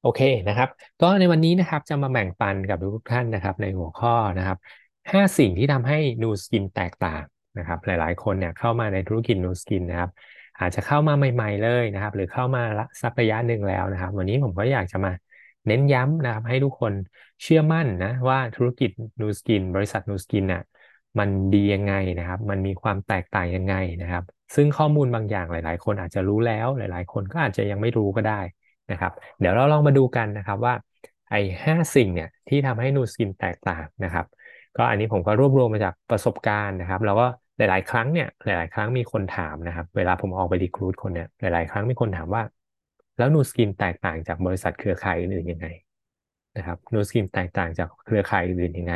โอเคนะครับ ก็ในวันนี้นะครับจะมาแบ่งปันกับทุกท่านนะครับ ในหัวข้อนะครับห้าสิ่งที่ทำให้ Nu Skin แตกต่างนะครับ หลายๆ คนเนี่ยเข้ามาในธุรกิจ Nu Skin นะครับ อาจจะเข้ามาใหม่ ๆ เลยนะครับ หรือเข้ามาสักระยะหนึ่งแล้วนะครับ วันนี้ผมก็อยากจะมาเน้นย้ำนะครับ ให้ทุกคนเชื่อมั่นนะว่าธุรกิจ Nu Skin บริษัท Nu Skin น่ะมันดียังไงนะครับ มันมีความแตกต่างยังไงนะครับ ซึ่งข้อมูลบางอย่างหลาย ๆ คนอาจจะรู้แล้ว หลาย ๆ คนก็อาจจะยังไม่รู้ก็ได้ นะครับ เดี๋ยวเราลองมาดูกันนะครับว่าไอ้ห้าสิ่งเนี่ยที่ทำให้ Nu Skin แตกต่างนะครับ ก็อันนี้ผมก็รวบรวมมาจากประสบการณ์นะครับ แล้วก็หลาย ๆ ครั้งเนี่ยหลาย ๆ ครั้งมีคนถามนะครับ เวลาผมออกไป recruit คนเนี่ยหลาย ๆ ครั้งมีคนถามว่า แล้ว Nu Skin แตกต่างจากบริษัทเครือข่ายอื่นๆยังไงนะครับ Nu Skin แตกต่างจากเครือข่ายอื่นๆยังไง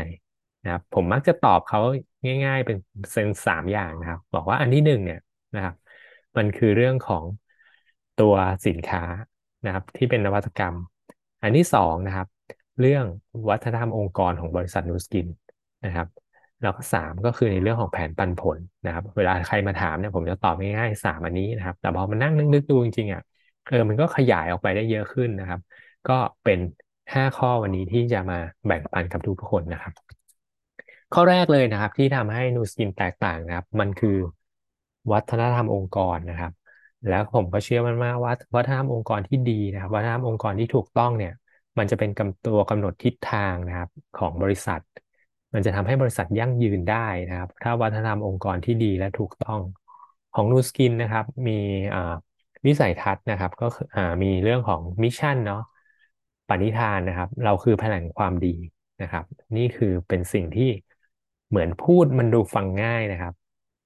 นะครับผมมักจะตอบเขาง่าย ๆ เป็นเซนสามอย่างนะครับ บอกว่าอันที่หนึ่งเนี่ยนะครับ มันคือเรื่องของตัวสินค้า นะครับที่เป็นนวัตกรรม อันที่สองนะครับ เรื่องวัฒนธรรมองค์กรของบริษัทนูสกินนะครับแล้วก็สามก็คือในเรื่องของแผนปันผลนะครับ เวลาใครมาถามเนี่ยผมจะตอบง่ายๆสามอันนี้นะครับ แต่พอมานั่งนึกๆดูจริงๆอะเออมันก็ขยายออกไปได้เยอะขึ้นนะครับ ก็เป็นห้าข้อวันนี้ที่จะมาแบ่งปันกับทุกคนนะครับ ข้อแรกเลยนะครับที่ทำให้ Nu Skin แตกต่างนะครับ มันคือวัฒนธรรมองค์กรนะครับ แล้วผมก็เชื่อมันมากว่าวัฒนธรรมองค์กรที่ดีนะครับวัฒนธรรมองค์กรที่ถูกต้องเนี่ย มันจะเป็นกำตัวกำหนดทิศทางนะครับของบริษัท มันจะทำให้บริษัทยั่งยืนได้นะครับ ถ้าวัฒนธรรมองค์กรที่ดีและถูกต้องของ Nu Skin นะครับ มีวิสัยทัศน์นะครับ ก็มีเรื่องของ mission เนาะปณิธานนะครับ เราคือพลังความดีนะครับ นี่คือเป็นสิ่งที่เหมือนพูดมันดูฟังง่ายนะครับ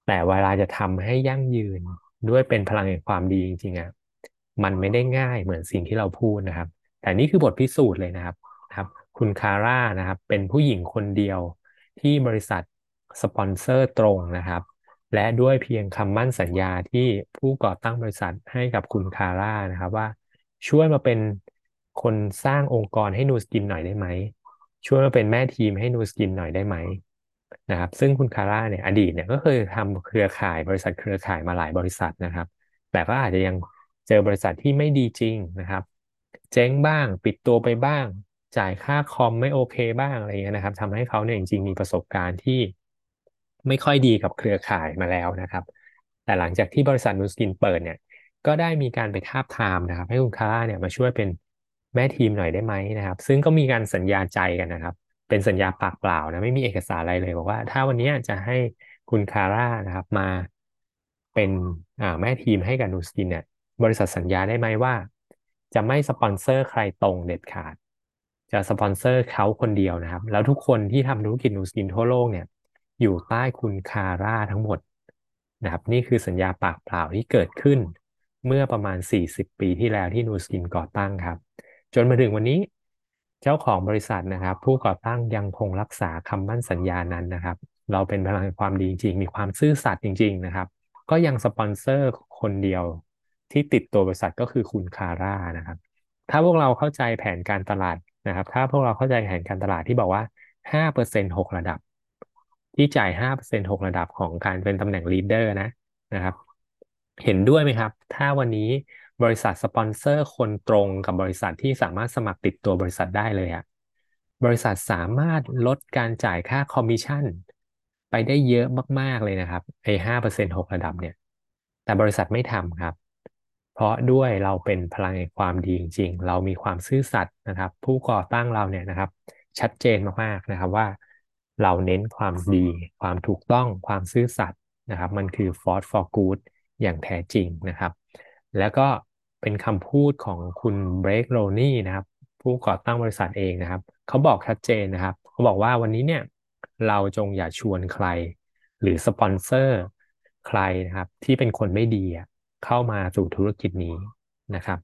แต่เวลาจะทำให้ยั่งยืน ด้วยเป็นพลังแห่งความดีจริงๆอะมันไม่ได้ง่ายเหมือนสิ่งที่เราพูดนะครับ แต่นี่คือบทพิสูจน์เลยนะครับครับ คุณคาร่านะครับ เป็นผู้หญิงคนเดียวที่บริษัทสปอนเซอร์ตรงนะครับ และด้วยเพียงคำมั่นสัญญาที่ผู้ก่อตั้งบริษัทให้กับคุณคาร่านะครับว่า ช่วยมาเป็นคนสร้างองค์กรให้ Nu Skin หน่อยได้ไหมช่วยมาเป็นแม่ทีมให้ Nu Skin หน่อยได้ไหม นะครับซึ่งคุณคาร่าเนี่ยอดีตเนี่ยก็เคยทำเครือข่ายบริษัทเครือข่ายมาหลายบริษัทนะครับ แต่ก็อาจจะยังเจอบริษัทที่ไม่ดีจริงนะครับ เจ๊งบ้างปิดตัวไปบ้าง จ่ายค่าคอมไม่โอเคบ้างอะไรเงี้ยนะครับทำให้เขาเนี่ยจริงๆมีประสบการณ์ที่ไม่ค่อยดีกับเครือข่ายมาแล้วนะครับ แต่หลังจากที่บริษัท Nu Skin เปิดเนี่ย ก็ได้มีการไปทาบทามนะครับ ให้คุณคาร่าเนี่ยมาช่วยเป็นแม่ทีมหน่อยได้ไหมนะครับ ซึ่งก็มีการสัญญาใจกันนะครับ เป็นสัญญาปากเปล่านะไม่มีเอกสารอะไรเลยบอกว่า ถ้าวันนี้จะให้คุณคาร่านะครับ มาเป็นแม่ทีมให้กับ Nu Skin เนี่ยบริษัทสัญญาได้ไหมว่า จะไม่สปอนเซอร์ใครตรงเด็ดขาด จะสปอนเซอร์เขาคนเดียวนะครับ แล้วทุกคนที่ทำธุรกิจ Nu Skin ทั่วโลกเนี่ย อยู่ใต้คุณคาร่าทั้งหมดนะครับ นี่คือสัญญาปากเปล่าที่เกิดขึ้น เมื่อประมาณ 40 ปีที่แล้วที่นูสกินก่อตั้งครับ จนมาถึงวันนี้ เจ้าของบริษัทนะครับ ผู้ก่อตั้งยังคงรักษาคำมั่นสัญญานั้นนะครับ เราเป็นพลังความดีจริง มีความซื่อสัตย์จริง ๆ นะครับ ก็ยังสปอนเซอร์คนเดียวที่ติดตัวบริษัทก็คือคุณคาร่านะครับ ถ้าพวกเราเข้าใจแผนการตลาดนะครับ ถ้าพวกเราเข้าใจแผนการตลาดที่บอกว่า 5% 6 ระดับ ที่จ่าย 5% 6 ระดับของการเป็นตำแหน่ง leader นะนะครับ เห็นด้วยไหมครับ ถ้าวันนี้ บริษัทสปอนเซอร์คนตรงกับบริษัทที่สามารถสมัครติดตัวบริษัทได้เลยอะบริษัทสามารถลดการจ่ายค่าคอมมิชชั่น ไปได้เยอะมาก ๆ เลยนะครับไอ้ห้าเปอร์เซ็นต์หกระดับเนี่ย แต่บริษัทไม่ทำครับ เพราะด้วยเราเป็นพลังแห่งความดีจริง ๆ เรามีความซื่อสัตย์นะครับ ผู้ก่อตั้งเราเนี่ยนะครับ ชัดเจนมากๆนะครับว่า เราเน้นความดี ความถูกต้องความซื่อสัตย์นะครับ มันคือ force for good อย่างแท้จริงนะครับ แล้วก็ เป็นคำพูดของคุณเบรกโรนี่นะครับ ผู้ก่อตั้งบริษัทเองนะครับ เขาบอกชัดเจนนะครับ เขาบอกว่าวันนี้เนี่ยเราจงอย่าชวนใคร หรือสปอนเซอร์ใครนะครับ ที่เป็นคนไม่ดีเข้ามาสู่ธุรกิจนี้นะครับ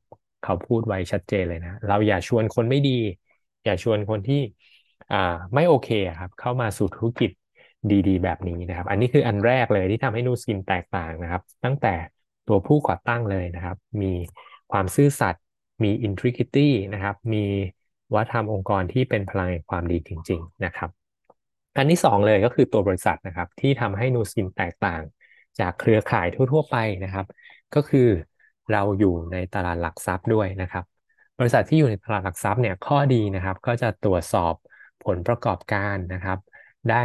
เขาพูดไว้ชัดเจนเลยนะ เราอย่าชวนคนไม่ดี อย่าชวนคนที่ไม่โอเคครับ เข้ามาสู่ธุรกิจดีๆ แบบนี้นะครับ อันนี้คืออันแรกเลยที่ทำให้นูสกินแตกต่างนะครับ ตั้งแต่ ตัวผู้ก่อตั้งเลยนะครับ มีความซื่อสัตย์มี integrity นะครับ มีวัฒนธรรมองค์กรที่เป็นพลังแห่งความดีจริง ๆ นะครับ อันที่สองเลยก็คือตัวบริษัทนะครับ ที่ทำให้นูสกินแตกต่าง จากเครือข่ายทั่ว ๆ ไปนะครับ ก็คือเราอยู่ในตลาดหลักทรัพย์ด้วยนะครับ บริษัทที่อยู่ในตลาดหลักทรัพย์เนี่ยข้อดีนะครับ ก็จะตรวจสอบผลประกอบการนะครับ ได้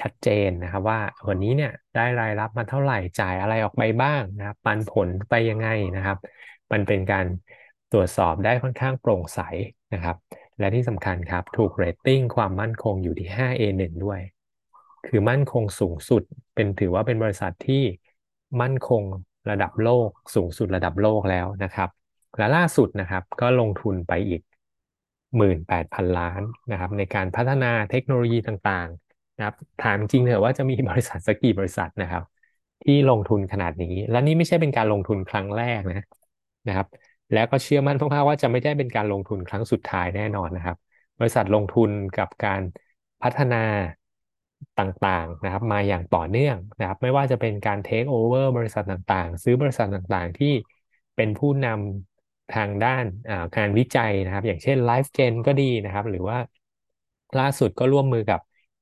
ชัดเจนนะครับว่าวันนี้เนี่ยได้รายรับมาเท่าไหร่จ่ายอะไรออกไปบ้างนะครับปันผลไปยังไงนะครับ มันเป็นการตรวจสอบได้ค่อนข้างโปร่งใสนะครับ และที่สำคัญครับถูกเรตติ้งความมั่นคงอยู่ที่ 5A1 ด้วย คือมั่นคงสูงสุด เป็นถือว่าเป็นบริษัทที่มั่นคงระดับโลก สูงสุดระดับโลกแล้วนะครับ และล่าสุดนะครับก็ลงทุนไปอีกหมื่นแปดพันล้านนะครับในการพัฒนาเทคโนโลยีต่าง นะครับ ถามจริงเถอะว่าจะมีบริษัทสักกี่บริษัทนะครับ ที่ลงทุนขนาดนี้ และนี่ไม่ใช่เป็นการลงทุนครั้งแรกนะนะครับ แล้วก็เชื่อมั่นมากๆว่าจะไม่ได้เป็นการลงทุนครั้งสุดท้ายแน่นอนนะครับ บริษัทลงทุนกับการพัฒนาต่างๆนะครับมาอย่างต่อเนื่องนะครับ ไม่ว่าจะเป็นการเทคโอเวอร์บริษัทต่างๆ ซื้อบริษัทต่างๆ ที่เป็นผู้นำทางด้านการวิจัยนะครับ อย่างเช่น LifeGen ก็ดีนะครับ หรือว่าล่าสุดก็ร่วมมือกับ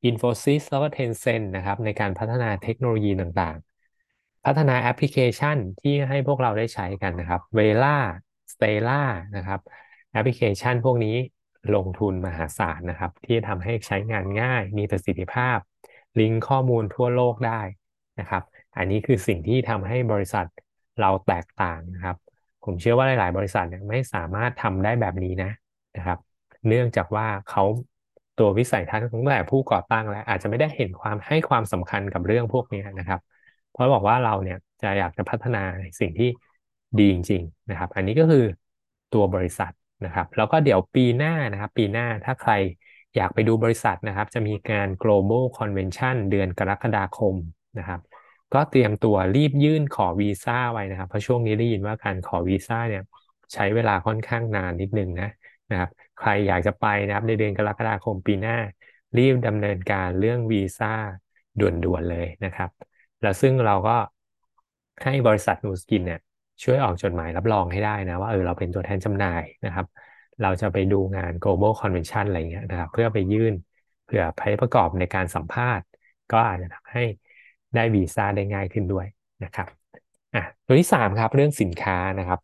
Infosys แล้วก็ Tencent นะครับ ในการพัฒนาเทคโนโลยีต่างๆ พัฒนาแอปพลิเคชันที่ให้พวกเราได้ใช้กันนะครับ Vera Stela นะครับแอปพลิเคชันพวกนี้ลงทุนมหาศาลนะครับ ที่ทำให้ใช้งานง่าย มีประสิทธิภาพ ลิงก์ข้อมูลทั่วโลกได้นะครับ อันนี้คือสิ่งที่ทำให้บริษัทเราแตกต่างนะครับ ผมเชื่อว่าหลาย ๆ บริษัทเนี่ยไม่สามารถทำได้แบบนี้นะนะครับ เนื่องจากว่าเขา ตัววิสัยทัศน์ของแต่ผู้ก่อตั้งแล้วอาจจะไม่ได้เห็นความให้ความสำคัญกับเรื่องพวกนี้นะครับ เพราะบอกว่าเราเนี่ยจะอยากจะพัฒนาสิ่งที่ดีจริง ๆ นะครับ อันนี้ก็คือตัวบริษัทนะครับ แล้วก็เดี๋ยวปีหน้านะครับ ปีหน้าถ้าใครอยากไปดูบริษัทนะครับ จะมีการ global convention เดือนกรกฎาคมนะครับ ก็เตรียมตัวรีบยื่นขอวีซ่าไว้นะครับ เพราะช่วงนี้ได้ยินว่าการขอวีซ่าเนี่ยใช้เวลาค่อนข้างนานนิดนึงนะนะครับ ใครอยากจะไปนะครับ ในเดือนกรกฎาคมปีหน้า รีบดำเนินการเรื่องวีซ่าด่วนๆเลยนะครับ แล้วซึ่งเราก็ให้บริษัท Nu Skin เนี่ยช่วยออกจดหมายรับรองให้ได้นะ ว่าเออเราเป็นตัวแทนจำหน่ายนะครับ เราจะไปดูงาน global convention อะไรเงี้ยนะครับ เพื่อไปยื่นเพื่อใช้ประกอบในการสัมภาษณ์ ก็อาจจะทำให้ได้วีซ่าได้ง่ายขึ้นด้วยนะครับอะตัวที่3ครับเรื่องสินค้านะครับ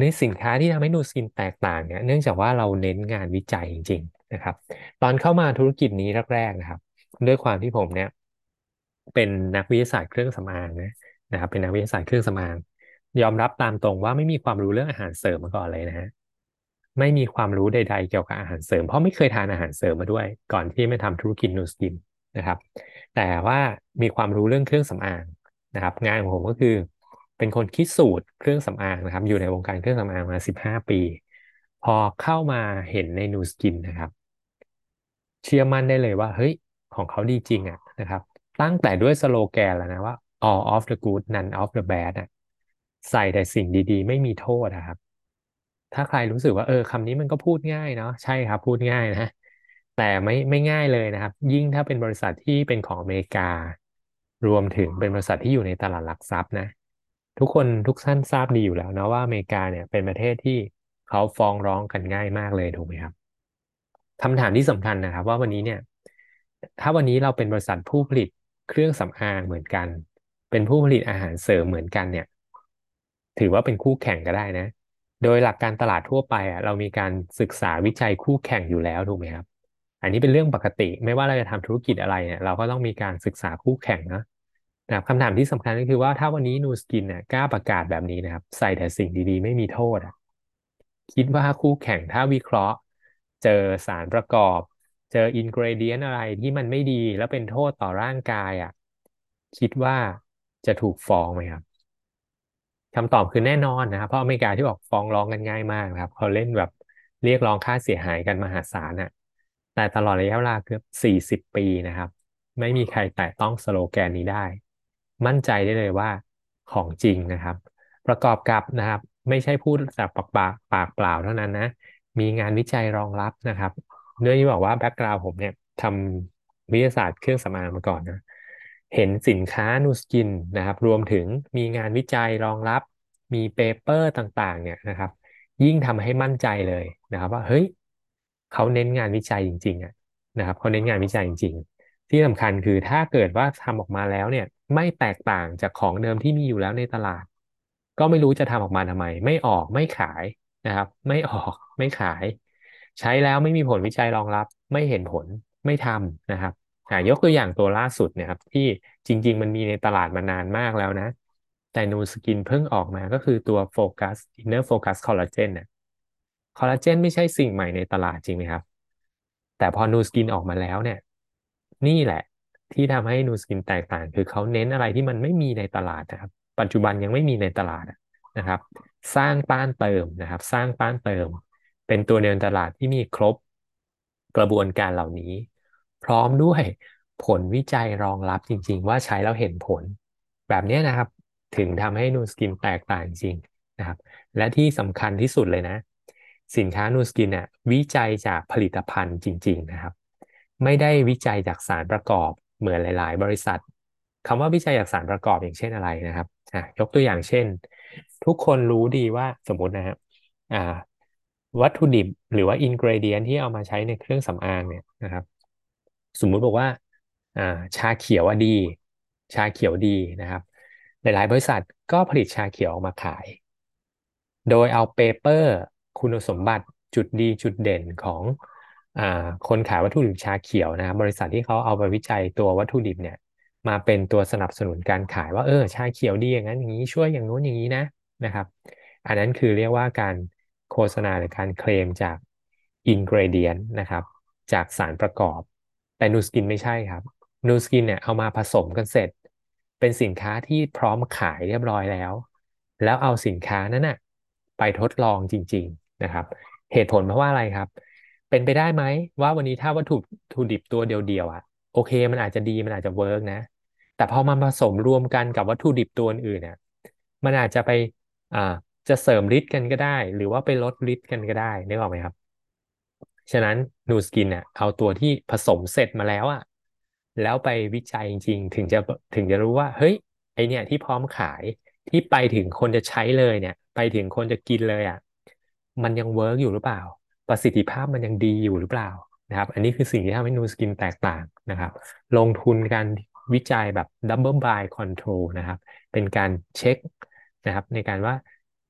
ในสินค้าที่ทำให้ Nu Skin แตกต่างเนี่ยเนื่องจากว่าเราเน้นงานวิจัยจริง ๆ นะครับ ตอนเข้ามาธุรกิจนี้แรกๆนะครับ ด้วยความที่ผมเนี่ยเป็นนักวิทยาศาสตร์เครื่องสำอางนะนะครับ เป็นนักวิทยาศาสตร์เครื่องสำอาง ยอมรับตามตรงว่าไม่มีความรู้เรื่องอาหารเสริมมาก่อนเลยนะฮะไม่มีความรู้ใด ๆ เกี่ยวกับอาหารเสริม เพราะไม่เคยทานอาหารเสริมมาด้วย ก่อนที่ไม่ทำธุรกิจนูสกินนะครับ แต่ว่ามีความรู้เรื่องเครื่องสำอางนะครับ งานของผมก็คือ เป็นคนคิดสูตรเครื่องสำอางนะครับ อยู่ในวงการเครื่องสำอางมา15ปี พอเข้ามาเห็นในนูสกินนะครับ เชื่อมั่นได้เลยว่า เฮ้ย ของเขาดีจริงอะนะครับ ตั้งแต่ด้วยสโลแกนแล้วนะว่า all of the good none of the bad อะใส่แต่สิ่งดีๆ ไม่มีโทษนะครับ ถ้าใครรู้สึกว่าเออคำนี้มันก็พูดง่ายเนาะใช่ครับ พูดง่ายนะ แต่ไม่ไม่ง่ายเลยนะครับ ยิ่งถ้าเป็นบริษัทที่เป็นของอเมริการวมถึงเป็นบริษัทที่อยู่ในตลาดหลักทรัพย์นะ ทุกคนทุกท่านทราบดีอยู่แล้วนะว่าอเมริกาเนี่ยเป็นประเทศที่เขาฟ้องร้องกันง่ายมากเลยถูกไหมครับคำถามที่สำคัญนะครับ ว่าวันนี้เนี่ย ถ้าวันนี้เราเป็นบริษัทผู้ผลิตเครื่องสำอางเหมือนกัน เป็นผู้ผลิตอาหารเสริมเหมือนกันเนี่ย ถือว่าเป็นคู่แข่งก็ได้นะ โดยหลักการตลาดทั่วไปอะเรามีการศึกษาวิจัยคู่แข่งอยู่แล้วถูกไหมครับ อันนี้เป็นเรื่องปกติ ไม่ว่าเราจะทำธุรกิจอะไรเนี่ยเราก็ต้องมีการศึกษาคู่แข่งนะ นะครับคำถามที่สำคัญก็คือว่าถ้าวันนี้นูสกินเนี่ยกล้าประกาศแบบนี้นะครับ ใส่แต่สิ่งดีๆ ไม่มีโทษอะคิดว่าคู่แข่งถ้าวิเคราะห์ เจอสารประกอบ เจออินกรเดียนอะไรที่มันไม่ดี แล้วเป็นโทษต่อร่างกายอะคิดว่าจะถูกฟ้องไหมครับคำตอบคือแน่นอนนะครับเพราะอเมริกาที่บอกฟ้องร้องกันง่ายมากนะครับเขาเล่นแบบเรียกร้องค่าเสียหายกันมหาศาลน่ะแต่ตลอดระยะเวลาเกือบสี่สิบปีนะครับ ไม่มีใครแตะต้องสโลแกนนี้ได้ มั่นใจได้เลยว่าของจริงนะครับ ประกอบกับนะครับ ไม่ใช่พูดแต่ปากปากปากเปล่าเท่านั้นนะ มีงานวิจัยรองรับนะครับเนื่องจากบอกว่า background ผมเนี่ยทำวิทยาศาสตร์เครื่องสำอางมาก่อนนะเห็นสินค้า Nu Skin นะครับ รวมถึงมีงานวิจัยรองรับ มี paper ต่างๆ เนี่ยนะครับ ยิ่งทำให้มั่นใจเลยนะครับ ว่าเฮ้ยเขาเน้นงานวิจัยจริงๆอะนะครับเขาเน้นงานวิจัยจริง ๆ ที่สำคัญคือถ้าเกิดว่าทำออกมาแล้วเนี่ย ไม่แตกต่างจากของเดิมที่มีอยู่แล้วในตลาด ก็ไม่รู้จะทำออกมาทำไม ไม่ออกไม่ขายนะครับ ไม่ออกไม่ขาย ใช้แล้วไม่มีผลวิจัยรองรับ ไม่เห็นผลไม่ทำนะครับยกตัวอย่างตัวล่าสุดเนี่ยครับ ที่จริง ๆ มันมีในตลาดมานานมากแล้วนะ แต่ Nu Skin เพิ่งออกมาก็คือตัว focus Inner Focus คอลลาเจนเนี่ยคอลลาเจนไม่ใช่สิ่งใหม่ในตลาดจริงไหมครับ แต่พอนูสกินออกมาแล้วเนี่ย นี่แหละ ที่ทำให้นูสกินแตกต่าง คือเขาเน้นอะไรที่มันไม่มีในตลาดนะครับ ปัจจุบันยังไม่มีในตลาดนะครับ สร้างต้านเติมนะครับ สร้างต้านเติม เป็นตัวเดียวในตลาดที่มีครบกระบวนการเหล่านี้ พร้อมด้วยผลวิจัยรองรับจริง ๆ ว่าใช้แล้วเห็นผล แบบนี้นะครับ ถึงทำให้นูสกินแตกต่างจริงนะครับ และที่สำคัญที่สุดเลยนะ สินค้านูสกินเนี่ยวิจัยจากผลิตภัณฑ์จริง ๆ นะครับ ไม่ได้วิจัยจากสารประกอบ เหมือนหลาย ๆ บริษัทคำว่าวิจัยจากสารประกอบอย่างเช่นอะไรนะครับยกตัวอย่างเช่น ทุกคนรู้ดีว่าสมมตินะครับวัตถุดิบหรือว่าอินกรเดียนที่เอามาใช้ในเครื่องสำอางเนี่ยนะครับ สมมุติบอกว่าชาเขียวดี ชาเขียวดีนะครับ หลาย ๆ บริษัทก็ผลิตชาเขียวออกมาขาย โดยเอาเปเปอร์ คุณสมบัติจุดดีจุดเด่นของ คนขายวัตถุดิบชาเขียวนะครับบริษัทที่เขาเอาไปวิจัยตัววัตถุดิบเนี่ยมาเป็นตัวสนับสนุนการขายว่าเออชาเขียวดีอย่างนั้นอย่างนี้ช่วยอย่างโน้นอย่างนี้นะนะครับ อันนั้นคือเรียกว่าการโฆษณาหรือการเคลมจากอินกรเดียนนะครับ จากสารประกอบ แต่นูสกินไม่ใช่ครับนูสกินเนี่ยเอามาผสมกันเสร็จ เป็นสินค้าที่พร้อมขายเรียบร้อยแล้ว แล้วเอาสินค้านั้นนะ่ะไปทดลองจริง ๆนะครับ เหตุผลเพราะว่าอะไรครับเเป็นไปได้ไหมว่าวันนี้ถ้าวัตถุถุดิบตัวเดียวๆอะ โอเค มันอาจจะดีมันอาจจะ work นะ แต่พอมาผสมรวมกันกับวัตถุดิบตัวอื่นเนี่ยมันอาจจะไปอ่าจะเสริมฤทธิ์กันก็ได้ หรือว่าไปลดฤทธิ์กันก็ได้นึกออกไหมครับ ฉะนั้นนูสกินเนี่ยเอาตัวที่ผสมเสร็จมาแล้วอะแล้วไปวิจัยจริงๆ ถึงจะถึงจะรู้ว่า เฮ้ยไอเนี่ยที่พร้อมขายที่ไปถึงคนจะใช้เลยเนี่ย ไปถึงคนจะกินเลยอะ มันยัง work อยู่หรือเปล่า ประสิทธิภาพมันยังดีอยู่หรือเปล่านะครับ อันนี้คือสิ่งที่ทำให้นูสกินแตกต่างนะครับ ลงทุนการวิจัยแบบ double blind control นะครับ เป็นการเช็กนะครับ ในการว่า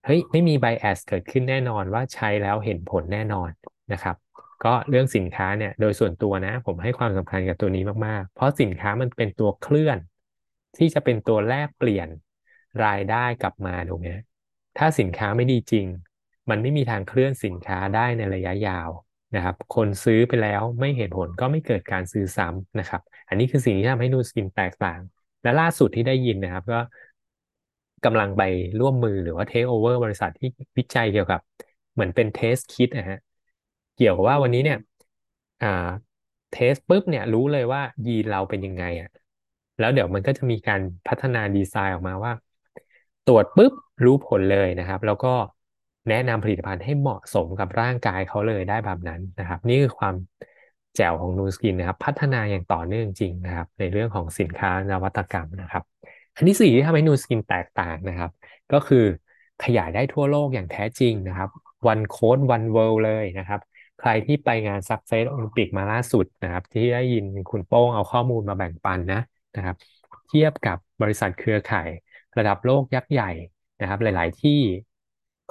เฮ้ยไม่มี bias เกิดขึ้นแน่นอนว่าใช้แล้วเห็นผลแน่นอนนะครับ ก็เรื่องสินค้าเนี่ยโดยส่วนตัวนะ ผมให้ความสำคัญกับตัวนี้มาก ๆ เพราะสินค้ามันเป็นตัวเคลื่อน ที่จะเป็นตัวแลกเปลี่ยนรายได้กลับมาถูกไหมถ้าสินค้าไม่ดีจริง มันไม่มีทางเคลื่อนสินค้าได้ในระยะยาวนะครับ คนซื้อไปแล้วไม่เห็นผลก็ไม่เกิดการซื้อซ้ำนะครับ อันนี้คือสิ่งที่ทำให้นูสกินแตกต่าง และล่าสุดที่ได้ยินนะครับ ก็กำลังไปร่วมมือหรือว่าเทคโอเวอร์บริษัทที่วิจัยเกี่ยวกับ เหมือนเป็น test kit นะฮะเกี่ยวกับว่าวันนี้เนี่ยอ่า test ปุ๊บเนี่ยรู้เลยว่ายีนเราเป็นยังไงอะแล้วเดี๋ยวมันก็จะมีการพัฒนาดีไซน์ออกมาว่า ตรวจปุ๊บรู้ผลเลยนะครับ แล้วก็ แนะนำผลิตภัณฑ์ให้เหมาะสมกับร่างกายเขาเลยได้แบบนั้นนะครับ นี่คือความแจ๋วของนูสกินนะครับ พัฒนาอย่างต่อเนื่องจริงนะครับ ในเรื่องของสินค้านวัตกรรมนะครับ อันที่สี่ที่ทำให้นูสกินแตกต่างนะครับ ก็คือขยายได้ทั่วโลกอย่างแท้จริงนะครับ one code one world เลยนะครับ ใครที่ไปงาน Success Olympic มาล่าสุดนะครับ ที่ได้ยินคุณโป้งเอาข้อมูลมาแบ่งปันนะนะครับ เทียบกับบริษัทเครือข่าย ระดับโลกยักษ์ใหญ่นะครับ หลาย ๆ ที่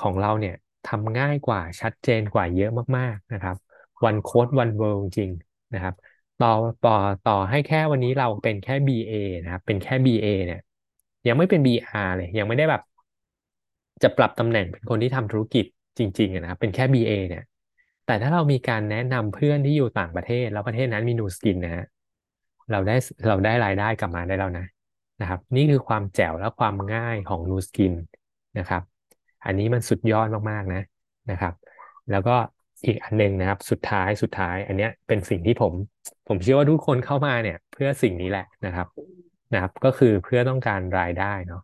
ของเราเนี่ยทำง่ายกว่าชัดเจนกว่าเยอะมากๆนะครับ one code one world จริงนะครับต่อต่อต่อให้แค่วันนี้เราเป็นแค่ BA นะครับ เป็นแค่ BA เนี่ย ยังไม่เป็น BR เลย ยังไม่ได้แบบ จะปรับตำแหน่งเป็นคนที่ทำธุรกิจจริงๆนะครับ เป็นแค่ BA เนี่ย แต่ถ้าเรามีการแนะนำเพื่อนที่อยู่ต่างประเทศ แล้วประเทศนั้นมีนูสกินนะฮะเราได้เราได้รายได้กลับมาได้แล้วนะนะครับ นี่คือความแจ๋วและความง่ายของนูสกินนะครับ อันนี้มันสุดยอดมากๆนะนะครับ แล้วก็อีกอันหนึ่งนะครับ สุดท้ายสุดท้าย อันเนี้ยเป็นสิ่งที่ผม ผมเชื่อว่าทุกคนเข้ามาเนี่ย เพื่อสิ่งนี้แหละนะครับนะครับ ก็คือเพื่อต้องการรายได้เนาะ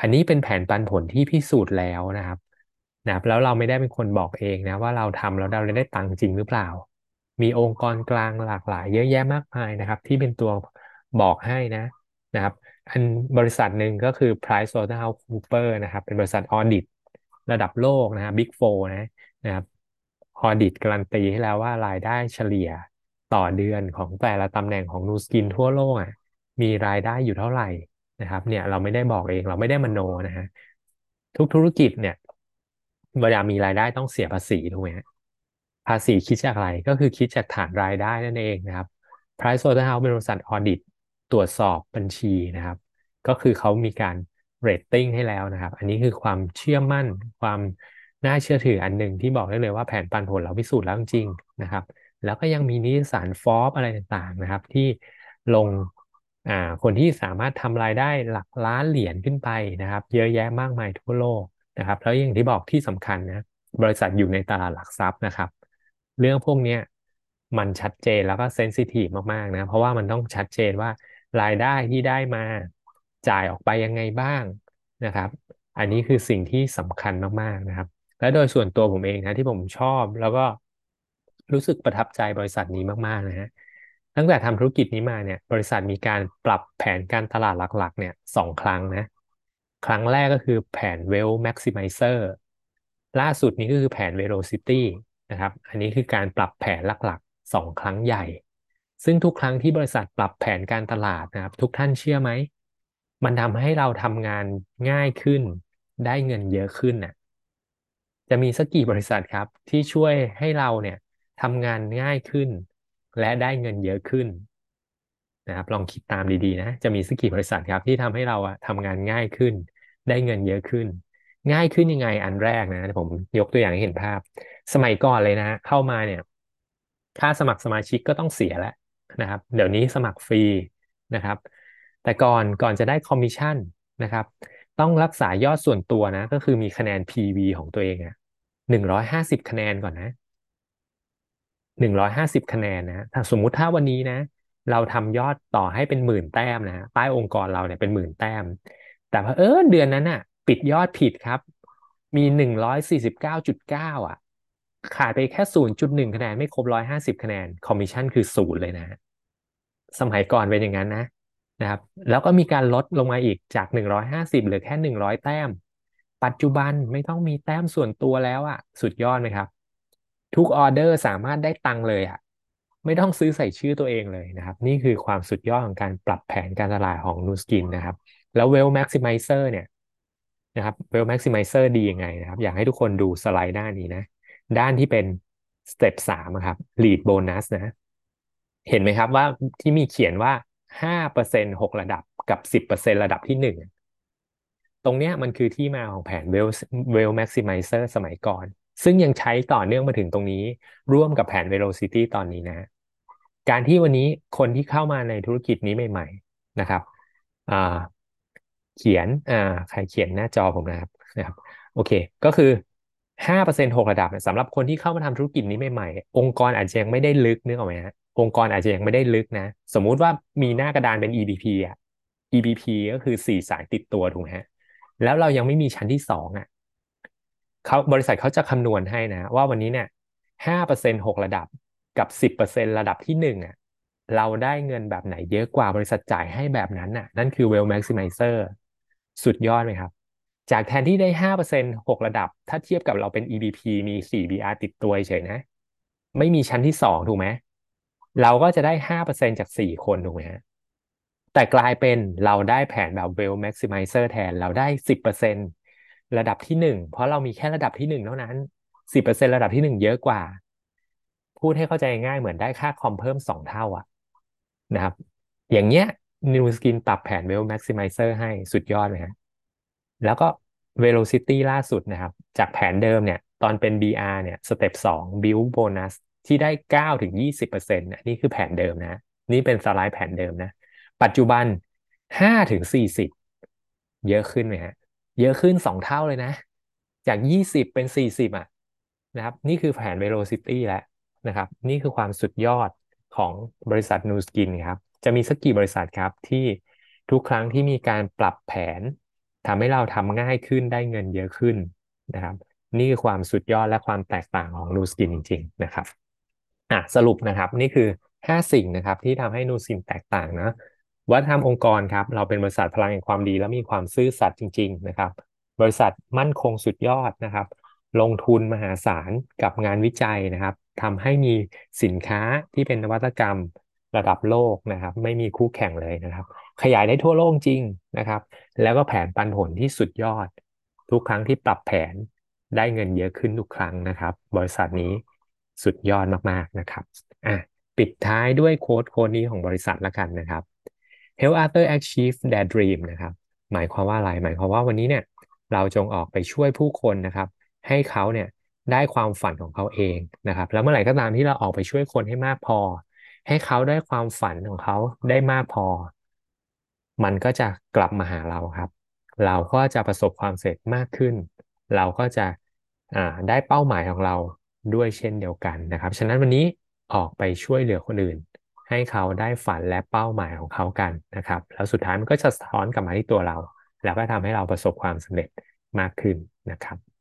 อันนี้เป็นแผนปันผลที่พิสูจน์แล้วนะครับนะครับแล้วเราไม่ได้เป็นคนบอกเองนะว่าเราทำแล้วเราได้ตังค์จริงหรือเปล่า มีองค์กรกลางหลากหลาย เยอะแยะมากมายนะครับ ที่เป็นตัวบอกให้นะนะครับ อันบริษัทหนึ่งก็คือ PricewaterhouseCoopers นะครับ เป็นบริษัท audit ระดับโลกนะฮะ Big Four นะนะครับ audit การันตีให้แล้วว่ารายได้เฉลี่ยต่อเดือนของแต่ละตำแหน่งของนูสกินทั่วโลกอะมีรายได้อยู่เท่าไหร่นะครับ เนี่ยเราไม่ได้บอกเองเราไม่ได้มโนนะฮะทุกธุรกิจเนี่ยเวลามีรายได้ต้องเสียภาษีถูกไหมฮะภาษีคิดจากอะไรก็คือคิดจากฐานรายได้นั่นเองนะครับ Pricewaterhouse เป็นบริษัท audit ตรวจสอบบัญชีนะครับ ก็คือเขามีการ เรตติ้งให้แล้วนะครับ อันนี้คือความเชื่อมั่น ความน่าเชื่อถืออันหนึ่งที่บอกได้เลยว่าแผนปันผลเราพิสูจน์แล้วจริงนะครับ แล้วก็ยังมีนิตยสารฟอร์บอะไรต่างๆนะครับ ที่ลงอ่าคนที่สามารถทำรายได้หลักล้านเหรียญขึ้นไปนะครับ เยอะแยะมากมายทั่วโลกนะครับ แล้วอย่างที่บอกที่สำคัญนะบริษัทอยู่ในตลาดหลักทรัพย์นะครับ เรื่องพวกนี้มันชัดเจนแล้วก็เซนซิทีฟมากๆนะ เพราะว่ามันต้องชัดเจนว่ารายได้ที่ได้มา จ่ายออกไปยังไงบ้างนะครับ อันนี้คือสิ่งที่สำคัญมากๆนะครับ และโดยส่วนตัวผมเองนะที่ผมชอบแล้วก็รู้สึกประทับใจบริษัทนี้มากๆนะฮะตั้งแต่ทำธุรกิจนี้มาเนี่ย บริษัทมีการปรับแผนการตลาดหลัก ๆ เนี่ยสองครั้งนะ ครั้งแรกก็คือแผน Wealth Maximizer ล่าสุดนี้ก็คือแผน Velocity นะครับ อันนี้คือการปรับแผนหลักๆสองครั้งใหญ่ ซึ่งทุกครั้งที่บริษัทปรับแผนการตลาดนะครับ ทุกท่านเชื่อไหม มันทำให้เราทำงานง่ายขึ้น ได้เงินเยอะขึ้นน่ะจะมีสักกี่บริษัทครับ ที่ช่วยให้เราเนี่ยทำงานง่ายขึ้น และได้เงินเยอะขึ้นนะครับลองคิดตามดีๆนะ จะมีสักกี่บริษัทครับที่ทำให้เราอะทำงานง่ายขึ้น ได้เงินเยอะขึ้น ง่ายขึ้นยังไงอันแรกนะ ผมยกตัวอย่างให้เห็นภาพ สมัยก่อนเลยนะ เข้ามาเนี่ย ค่าสมัครสมาชิกก็ต้องเสียแล้วนะครับ เดี๋ยวนี้สมัครฟรีนะครับ แต่ก่อนก่อนจะได้คอมมิชชั่นนะครับ ต้องรักษายอดส่วนตัวนะ ก็คือมีคะแนน PV ของตัวเองอะหนึ่งร้อยห้าสิบคะแนนก่อนนะหนึ่งร้อยห้าสิบคะแนนนะถ้าสมมุติถ้าวันนี้นะ เราทำยอดต่อให้เป็นหมื่นแต้มนะใต้องค์กรเราเนี่ยเป็นหมื่นแต้ม แต่พอเออเดือนนั้นน่ะปิดยอดผิดครับ มีหนึ่งร้อยสี่สิบเก้าจุดเก้าอะ ขาดไปแค่ศูนย์จุดหนึ่งคะแนนไม่ครบร้อยห้าสิบคะแนน คอมมิชชั่นคือศูนย์เลยนะ สมัยก่อนเป็นอย่างนั้นนะ นะครับ แล้วก็มีการลดลงมาอีกจากหนึ่งร้อยห้าสิบเหลือแค่หนึ่งร้อยแต้ม ปัจจุบันไม่ต้องมีแต้มส่วนตัวแล้วอะสุดยอดไหมครับ ทุกออเดอร์สามารถได้ตังค์เลยอะไม่ต้องซื้อใส่ชื่อตัวเองเลยนะครับ นี่คือความสุดยอดของการปรับแผนการตลาดของนูสกินนะครับ แล้ว Well Maximizer เนี่ยนะครับ Well Maximizer ดียังไงนะครับ อยากให้ทุกคนดูสไลด์ด้านนี้นะ ด้านที่เป็นสเต็ปสามครับ Lead Bonus นะ เห็นไหมครับว่าที่มีเขียนว่า ห้าเปอร์เซ็นหกระดับกับสิบเปอร์เซ็นระดับที่หนึ่งตรงเนี้ยมันคือที่มาของแผน Well Well Maximizer สมัยก่อน ซึ่งยังใช้ต่อเนื่องมาถึงตรงนี้ ร่วมกับแผน Velocity ตอนนี้นะ การที่วันนี้คนที่เข้ามาในธุรกิจนี้ใหม่ ๆ นะครับเขียนใครเขียนหน้าจอผมนะครับนะครับ โอเค ก็คือห้าเปอร์เซ็นหกระดับสำหรับคนที่เข้ามาทำธุรกิจนี้ใหม่ๆ องค์กรอาจจะยังไม่ได้ลึกนึกออกไหมฮะ องค์กรอาจจะยังไม่ได้ลึกนะ สมมุติว่ามีหน้ากระดานเป็น EBP อะ EBP ก็คือสี่สายติดตัวถูกไหมฮะแล้วเรายังไม่มีชั้นที่สองอะเขาบริษัทเขาจะคำนวณให้นะ ว่าวันนี้เนี่ยห้าเปอร์เซ็นหกระดับกับสิบเปอร์เซ็นระดับที่หนึ่งอะเราได้เงินแบบไหนเยอะกว่าบริษัทจ่ายให้แบบนั้นน่ะ นั่นคือ well maximizer สุดยอดไหมครับ จากแทนที่ได้ห้าเปอร์เซ็นหกระดับ ถ้าเทียบกับเราเป็น EBP มีสี่ BR ติดตัวเฉยนะ ไม่มีชั้นที่สองถูกไหม เราก็จะได้ห้าเปอร์เซ็นจากสี่คนถูกไหมฮะแต่กลายเป็นเราได้แผนแบบ well maximizer แทนเราได้สิบเปอร์เซ็นระดับที่หนึ่งเพราะเรามีแค่ระดับที่หนึ่งเท่านั้นสิบเปอร์เซ็นระดับที่หนึ่งเยอะกว่า พูดให้เข้าใจง่ายเหมือนได้ค่าคอมเพิ่มสองเท่าอะนะครับ อย่างเงี้ย New Skin ปรับแผน well maximizer ให้สุดยอดเลยฮะแล้วก็ velocity ล่าสุดนะครับ จากแผนเดิมเนี่ย ตอนเป็น BR เนี่ยสเต็ปสอง build bonus ที่ได้เก้าถึงยี่สิบเปอร์เซ็นต์นี่คือแผนเดิมนะ นี่เป็นสไลด์แผนเดิมนะ ปัจจุบันห้าถึงสี่สิบเยอะขึ้นไหมฮะ เยอะขึ้นสองเท่าเลยนะ จากยี่สิบเป็นสี่สิบอะนะครับ นี่คือแผน velocity แล้วนะครับ นี่คือความสุดยอดของบริษัท New Skin ครับ จะมีสักกี่บริษัทครับที่ทุกครั้งที่มีการปรับแผนทำให้เราทำง่ายขึ้นได้เงินเยอะขึ้นนะครับ นี่คือความสุดยอดและความแตกต่างของ New Skin จริง ๆ นะครับ อะสรุปนะครับนี่คือ 5 สิ่งนะครับที่ทำให้นูซินแตกต่างนะวัฒนธรรมองค์กรครับเราเป็นบริษัทพลังแห่งความดีและมีความซื่อสัตย์จริง ๆ นะครับ บริษัทมั่นคงสุดยอดนะครับ ลงทุนมหาศาลกับงานวิจัยนะครับทำให้มีสินค้าที่เป็นนวัตกรรมระดับโลกนะครับ ไม่มีคู่แข่งเลยนะครับ ขยายได้ทั่วโลกจริงนะครับ แล้วก็แผนปันผลที่สุดยอด ทุกครั้งที่ปรับแผนได้เงินเยอะขึ้นทุกครั้งนะครับ บริษัทนี้ สุดยอดมากๆนะครับอะปิดท้ายด้วยโค้ดโค้ดนี้ของบริษัทละกันนะครับ Help Other achieve their dream นะครับ หมายความว่าอะไร หมายความว่าวันนี้เนี่ยเราจงออกไปช่วยผู้คนนะครับ ให้เขาเนี่ยได้ความฝันของเขาเองนะครับ แล้วเมื่อไหร่ก็ตามที่เราออกไปช่วยคนให้มากพอ ให้เขาได้ความฝันของเขาได้มากพอ มันก็จะกลับมาหาเราครับ เราก็จะประสบความสำเร็จมากขึ้น เราก็จะได้เป้าหมายของเรา ด้วยเช่นเดียวกันนะครับ ฉะนั้นวันนี้ออกไปช่วยเหลือคนอื่น ให้เขาได้ฝันและเป้าหมายของเขากันนะครับ แล้วสุดท้ายมันก็จะสะท้อนกลับมาที่ตัวเรา แล้วก็ทำให้เราประสบความสำเร็จมากขึ้นนะครับ